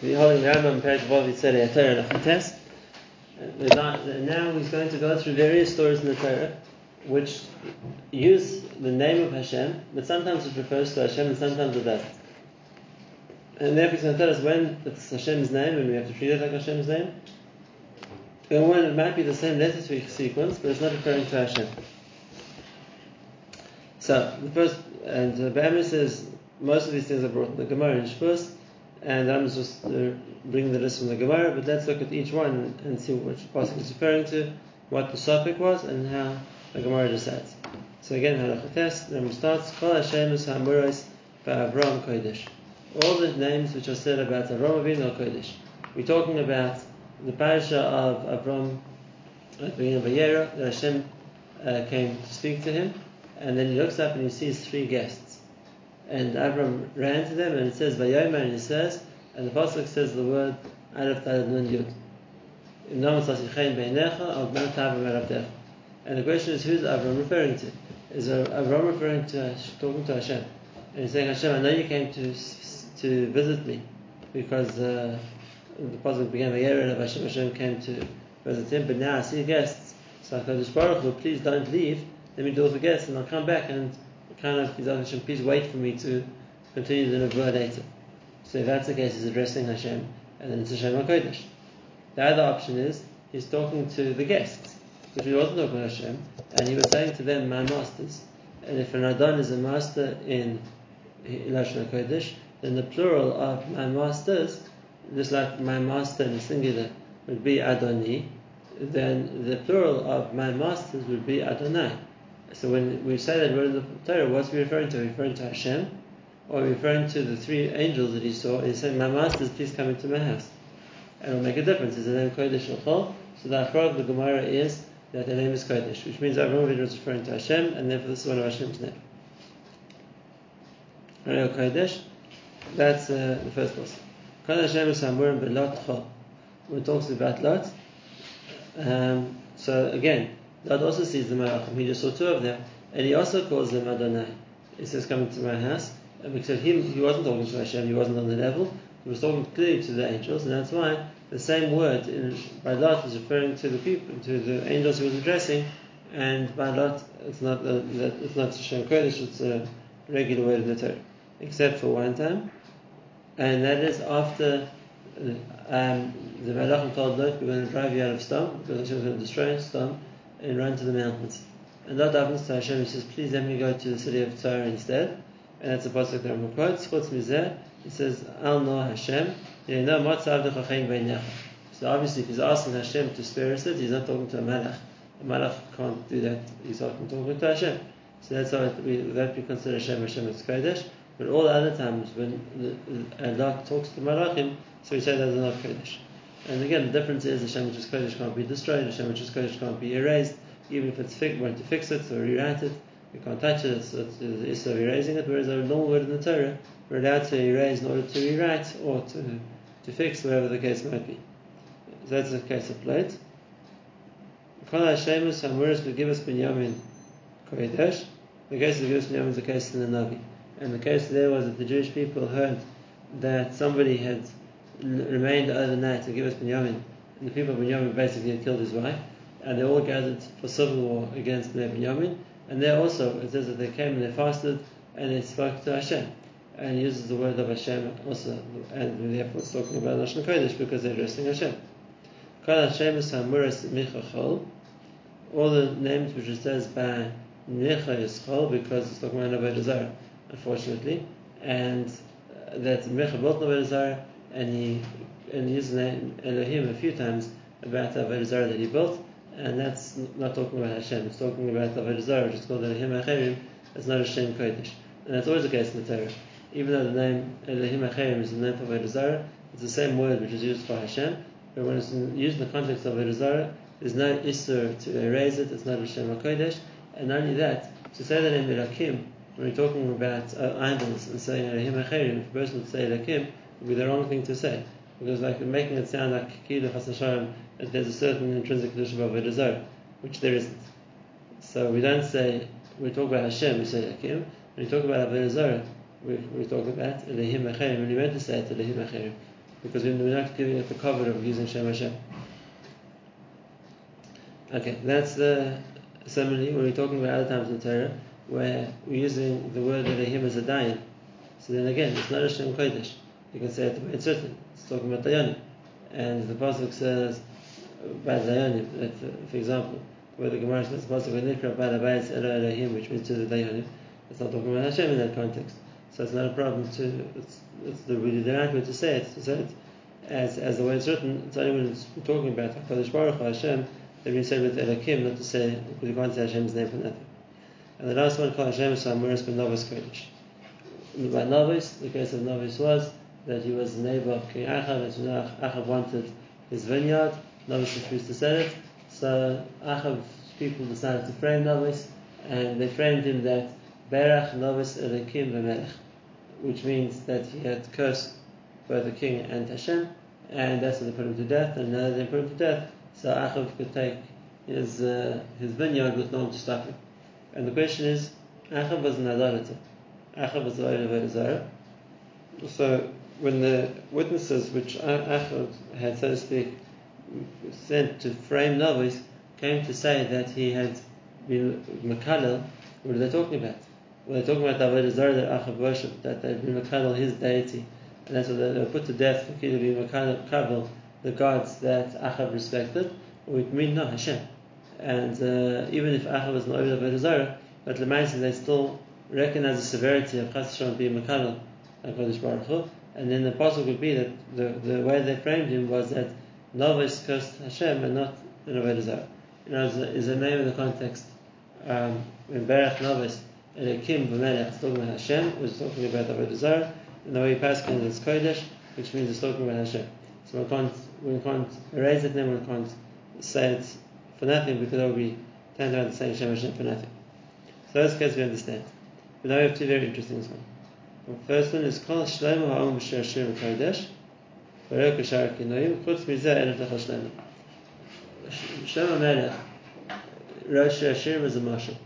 We're holding the Rambam page of Yesodei HaTorah and Achates. Now he's going to go through various stories in the Torah which use the name of Hashem, but sometimes it refers to Hashem and sometimes it doesn't. And therefore he's going to tell us when it's Hashem's name and we have to treat it like Hashem's name. And when it might be the same letter sequence, but it's not referring to Hashem. So the first, and uh, Be'emer says most of these things are brought in the Gemara in Shabbos, and I'm just uh, bringing the list from the Gemara, but let's look at each one and see which pasuk is referring to, what the suffix was, and how the Gemara decides. So again, halacha test. Then we start. Kol Hashem Hamuros Avram Kodesh. All the names which are said about Avram Avinu Kodesh. We're talking about the parasha of Avram at the beginning of Vayera, that Hashem uh, came to speak to him, and then he looks up and he sees three guests. And Abram ran to them, and it says Vayomer, and he says, and the pasuk says the word Aleph Daled Nun Yud. And the question is, who's Avram referring to? Is Avram referring to talking to Hashem? And he's saying, Hashem, I know you came to to visit me because uh, the pasuk began Vayomer of Hashem. Hashem came to visit him, but now I see guests. So I Baruch Hu, please don't leave. Let me deal with the guests, and I'll come back and kind of Hashem, please wait for me to continue the Nebuah later. So if that's the case, he's addressing Hashem, and then it's Hashem HaKodesh. The other option is, he's talking to the guests, which he wasn't talking to Hashem, and he was saying to them, my masters. And if an Adon is a master in Lashon HaKodesh, then the plural of my masters, just like my master in the singular would be Adoni, then the plural of my masters would be Adonai. So when we say that word the Torah, what's we referring to? We referring to Hashem? Or referring to the three angels that he saw? and He said, My masters, please come into my house. And it'll make a difference. Is the name Kodesh or So the Achra of the Gemara is that the name is Kodesh, which means Avraham was referring to Hashem, and therefore this is one of Hashem's name. Kodesh, that's uh, the first person. Kodesh Hashem is Hamurim Belot Chol. When it talks about Lot, um, so again, God also sees the Malachim. He just saw two of them, and he also calls them Adonai. He says, "Come into my house." And because he, he wasn't talking to Hashem, he wasn't on the level. He was talking clearly to the angels, and that's why the same word in, by Lot is referring to the people, to the angels he was addressing, and by Lot it's not uh, it's not Hashem Kodesh, it's a regular word in the Torah, except for one time, and that is after. Uh, um, the Malachim told Lot, we're going to drive you out of Sodom, because Hashem is going to destroy Sodom, and run to the mountains. And that happens to Hashem, he says, please let me go to the city of Tzoar instead. And that's a pasuk that Rambam quotes. Chutz mizeh, he says, Al no Hashem, so obviously, if he's asking Hashem to spare us it, he's not talking to a malach. A malach can't do that. He's talking, to Hashem. So that's how we, that we consider Hashem Hashem as Kodesh. But all the other times when Allah talks to malachim, so we say that they're not Kodesh. And again, the difference is Hashem which is Kodesh can't be destroyed, Hashem which is Kodesh can't be erased, even if it's we're to fix it or rewrite it, we can't touch it, so it's issue of erasing it, whereas a normal word in the Torah, we're allowed to erase in order to rewrite or to, to fix, whatever the case might be. So that's the case of plate. Kol Hashemus Hamuris Begivus Binyamin Kodesh. The case of Begivus Binyamin is the case in the Navi. And the case there was that the Jewish people heard that somebody had remained overnight to give us Binyamin. And the people of Binyamin basically had killed his wife. And they all gathered for civil war against the Binyamin. And there also, it says that they came and they fasted and they spoke to Hashem. And uses the word of Hashem also. And therefore it's talking about Lashon Kodesh because they're addressing Hashem. All the names which it says by Micha is Chol because it's talking about Avodah unfortunately. And uh, that Micha built Avodah Zarah and he and he used the name Elohim a few times about the Avodah that he built, and that's not talking about Hashem. It's talking about the Avodah which is called Elohim Acherim. It's not Hashem Kodesh, and that's always the case in the Torah. Even though the name Elohim Acherim is the name for Avodah it's the same word which is used for Hashem. But when it's used in the context of Avodah there's no Isser to erase it. It's not Hashem Kodesh, and not only that, to say the name Elohim when we're talking about uh, idols and saying Elohim Acherim, if a person would say Elohim would be the wrong thing to say. Because like making it sound like Kidu Chasashayim, that there's a certain intrinsic condition of Avodah which there isn't. So we don't say, we talk about Hashem, we say Hakim. When we talk about Avodah we, we talk about Elohim Acherim, and we meant to say it Elohim Acherim. because we're not giving it the cover of using Shem Hashem. Okay, that's the similarly when we're talking about other times in Torah where we're using the word Elohim as a dayan. So then again, it's not a Shem Kodesh. You can say it it's written. It's talking about Dayanim. And the Pasuk says about Dayanim, uh, for example, where the Gemara says Pasuk Nikra Balabayis Elo Elohim, which means to the Dayanim, it's not talking about Hashem in that context. So it's not a problem to, it's, it's the really the right way to say it, to say it as, as the way it's written. It's only when it's talking about HaKadosh Baruch Hashem, that we say with Elohim, not to say, you can't say Hashem's name for nothing. And the last one, called Hashem Samuris Ben Novus Kodesh. By Novus, the case of Novus was that he was the neighbor of King Achav, and Achav wanted his vineyard, Novus refused to sell it, so Achav's people decided to frame Novus, and they framed him that Berach Novus Elokim V'Melech, which means that he had cursed both the king and Hashem, and that's why they put him to death, and now they put him to death, so Achav could take his, uh, his vineyard with no one to stop him. And the question is, Achav was an idolater. Achav was the Avodah Zarah. So when the witnesses which Achav had, so to speak, sent to frame Novis came to say that he had been Makalel, what are they talking about? Well, they're talking about the Avodah Zarah that Achav worshipped, that they'd been Makalel, his deity, and that's what they were put to death for to be Makalel, the gods that Achav respected, or it mean no Hashem. And uh, even if Achav was not Avodah Zarah, but Lemaisa they still recognize the severity of Chas being Makalel, HaKadosh Baruch Hu, and then the pasuk could be that the, the way they framed him was that Novis cursed Hashem and not the Avodah Zarah. You know, is the name of the context. Um, when Berach Novis, Elokim V'Melech is talking about Hashem, was talking about Avodah Zarah, and the way he passed it is Kodesh, which means it's talking about Hashem. So we can't, we can't erase it, then we can't say it for nothing because it will be turned around saying Hashem Hashem for nothing. So those cases we understand. But now we have two very interesting ones. First one is Kol Shlomo Ha'om B'Shir Shir Kodesh V'Rek Shar Kinoim Chutz Mizeh Elef Lechol Shlomo Shlomo Melech Shir Shir as a mashal.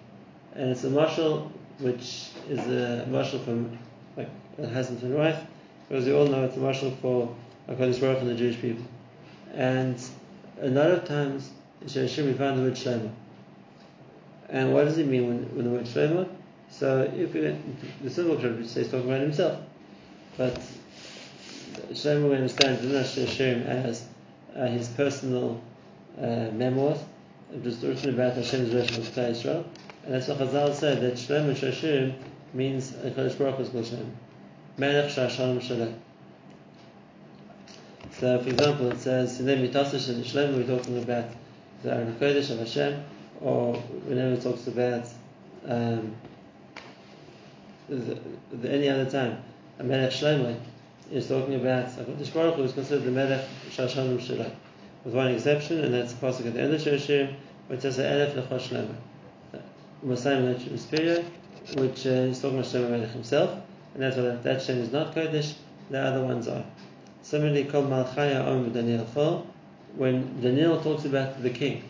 And it's a mashal which is a mashal from like a husband and wife, because we all know it's a mashal for HaKadosh Baruch and the Jewish people. And a lot of times in Shir we find the word Shlomo. And what does it mean when, when the word Shlomo? So if we, the simple interpretation says talking about himself, but Shlomo we understand Hashem as uh, his personal uh, memoirs, just written about Hashem's relationship with Israel, and that's what Chazal said that Shlomo Shashim means Hakadosh Baruch Hu is called Melech Shashalom Shalom. So, for example, it says in the Mitasish and Shlomo we're talking about the Aron Kodesh of Hashem, or whenever it talks about um, the, any other time, a Melech Shlomo is talking about HaKadosh Baruch Hu is considered the Melech Shashanim Shirah. With one exception, and that's the Pasuk at the end of Shirashim, where it says Elef Lechol Shlomo. Melech Superior, which uh, is talking about Shlomo Melech himself, and that's why that, Shem is not Kodesh, the other ones are. Similarly, called Malchaya Om Daniel 4, when Daniel talks about the king,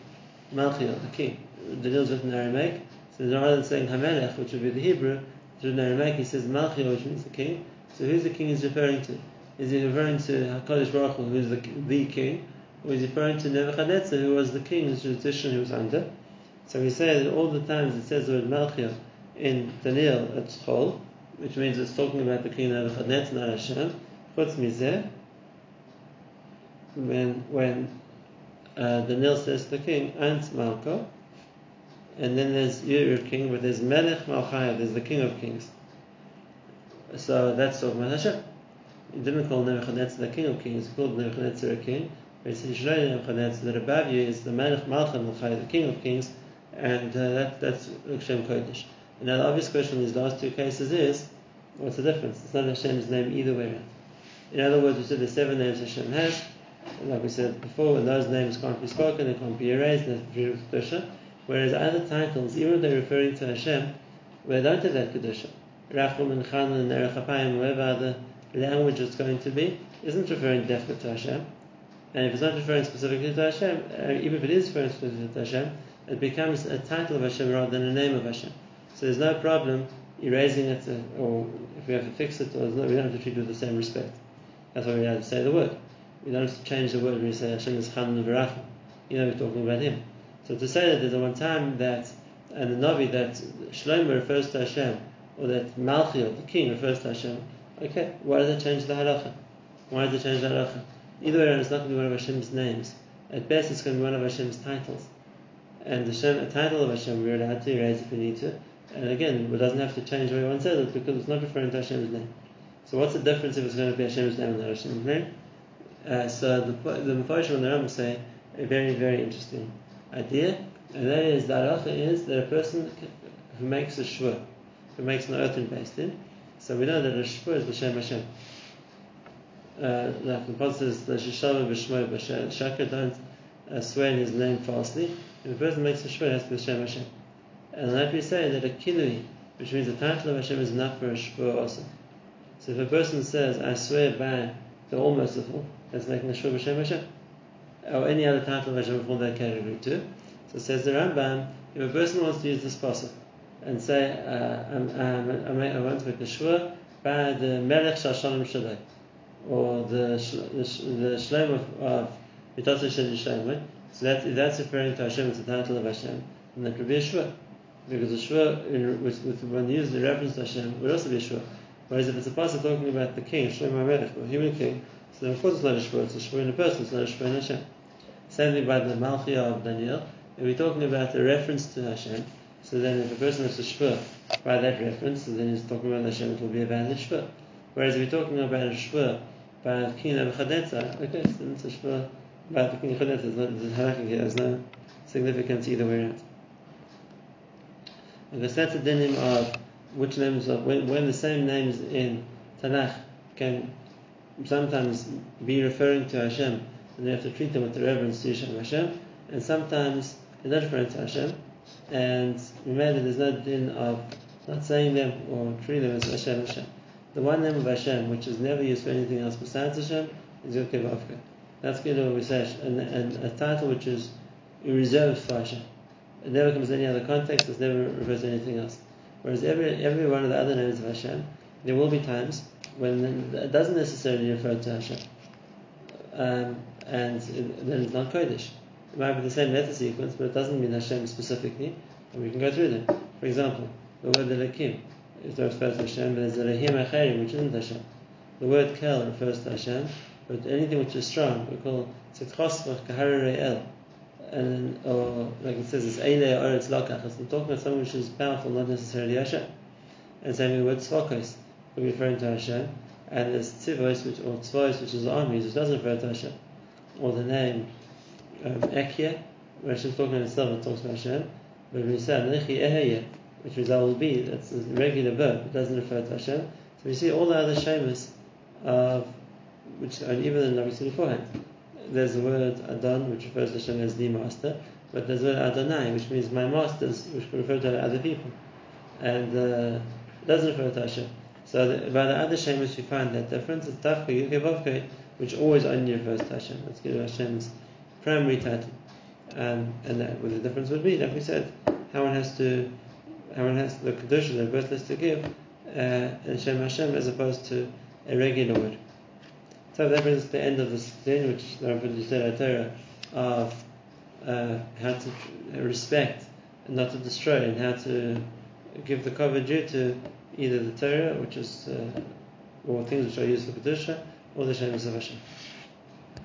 Malchia, the king. Daniel's written in Aramaic, so rather than saying Hamelech, which would be the Hebrew, he says Malchia, which means the king. So who's the king is referring to? Is he referring to HaKadosh Baruch Hu, who is the, the king? Or is he referring to Nebuchadnezzar, who was the king whose jurisdiction he was under? So we say that all the times it says the word Malchia in Daniel it's Chol, which means it's talking about the king Nebuchadnezzar, not Hashem. Chutz mizeh, when, when uh, Daniel says to the king, Ant Malko, and then there's your king, but there's Melech Malchaya, there's the king of kings. So that's talking about Hashem. He didn't call Nebuchadnezzar the king of kings, he called Nebuchadnezzar a king. But he said, Yisrael Nebuchadnezzar, that above you is the Melech Malchaya, the king of kings, and uh, that, that's Hashem Kodesh. And now the obvious question in these last two cases is, what's the difference? It's not Hashem's name either way around. In other words, we said the seven names Hashem has, like we said before, when those names can't be spoken, they can't be erased, of Kedusha. Whereas other titles, even if they're referring to Hashem, they don't have that Kedusha. Rachum and Chan and Erechapayim, whatever the language it's going to be, isn't referring definitely to Hashem. And if it's not referring specifically to Hashem, uh, even if it is referring specifically to Hashem, it becomes a title of Hashem rather than a name of Hashem. So there's no problem erasing it, uh, or if we have to fix it, or no, we don't have to treat it with the same respect. That's why we have to say the word. We don't have to change the word when we say Hashem is Chan V'Rachim. You know we're talking about Him. So to say that there's a one time that, and the Navi, that Shlomo refers to Hashem, or that Malchiel, the king, refers to Hashem, okay, why does it change the halacha? Why does it change the halacha? Either way, it's not going to be one of Hashem's names. At best, it's going to be one of Hashem's titles. And the Hashem, a title of Hashem, we're allowed to erase if we need to. And again, it doesn't have to change the way one says it because it's not referring to Hashem's name. So what's the difference if it's going to be Hashem's name and not Hashem's name? Uh, so the the Mepharshim and the Rambam say very very interesting idea, and that is the halacha is that a person who makes a shvur, who makes an oath in based in, so we know that a shvur is l'shem Hashem. Uh, like the Pasuk says, the b'shmoy b'shakar, don't uh, swear in his name falsely. If a person makes a shvur, it has to be l'shem Hashem. And like we say that a kinui, which means the title of Hashem is enough for a shvur also. So if a person says, I swear by the All Merciful, that's making a shvur b'shem Hashem. Or any other title of Hashem fall that category too. So says the Rambam, if a person wants to use this pasuk and say, uh, I'm, I'm, i want to make a shvur by the Melech Shashalim Shalai, or the the, the Shlem of, of Mitzvah Shel so that, that's referring to Hashem, it's the title of Hashem, and that would be a shvur. Because the shvur, with, with, when used in reference to Hashem, would also be a shvur. Whereas if it's a pasuk talking about the king, Shlomo Melech, the human king, so course it's not a shvur, it's a shvur in a person, it's not a in Hashem. Same thing about the Malchia of Daniel. If we're talking about a reference to Hashem, so then if a person has a shvur by that reference, so then he's talking about Hashem, it will be a valid shvur. Whereas if we're talking about a shvur by King Nebuchadnezzar, okay, so it's a shvur by the King Nebuchadnezzar, the has no significance either way around. Because that's the dinim of which names of when, when the same names in Tanakh can sometimes be referring to Hashem, and they have to treat them with the reverence to Hashem, and sometimes they're not referring to Hashem, and remember there's no din of not saying them or treating them as Hashem Hashem. The one name of Hashem, which is never used for anything else besides Hashem, is Yokevavka. That's good we say, and, and a title which is reserved for Hashem. It never comes in any other context, it never refers to anything else. Whereas every, every one of the other names of Hashem, there will be times when it doesn't necessarily refer to Hashem. Um, and it, then it's not Kodesh. It might be the same letter sequence, but it doesn't mean Hashem specifically. And we can go through them. For example, the word Elohim is refers to Hashem, but there's Elohim Acherim, which isn't Hashem. The word Kel refers to Hashem, but anything which is strong, we call Tzitchosvach Kahari El and or like it says, it's Eile or it's Lakach. It's talking about something which is powerful, not necessarily Hashem. And same with the word Tzvakos, referring to Hashem. And there's Tzivos, which or Tzvos, which is armies, which doesn't refer to Hashem. Or the name um, Ekia, where Hashem's talking about itself, it talks about Hashem. But we say Nechi Eheye, which means I will be, that's a regular verb, it doesn't refer to Hashem. So we see all the other Shemus of which and even in obviously beforehand there's the word Adon, which refers to Hashem as the master, but there's the word Adonai, which means my masters, which can refer to other people. And uh, doesn't refer to Hashem. So by the other Shemus we find that difference. It's Tafka, Yukevavke, which always only refers to Hashem. That's give Hashem's primary title. Um, and that, what the difference would be, like we said, how one has to, how one has the Kedusha, the birth has to give, uh, Hashem Hashem as opposed to a regular word. So that brings us to the end of this thing, which the Rabbi said Torah of uh, how to respect and not to destroy, and how to give the cover due to either the Torah, which is uh, or things which are used for kedusha, or the Shem of Hashem.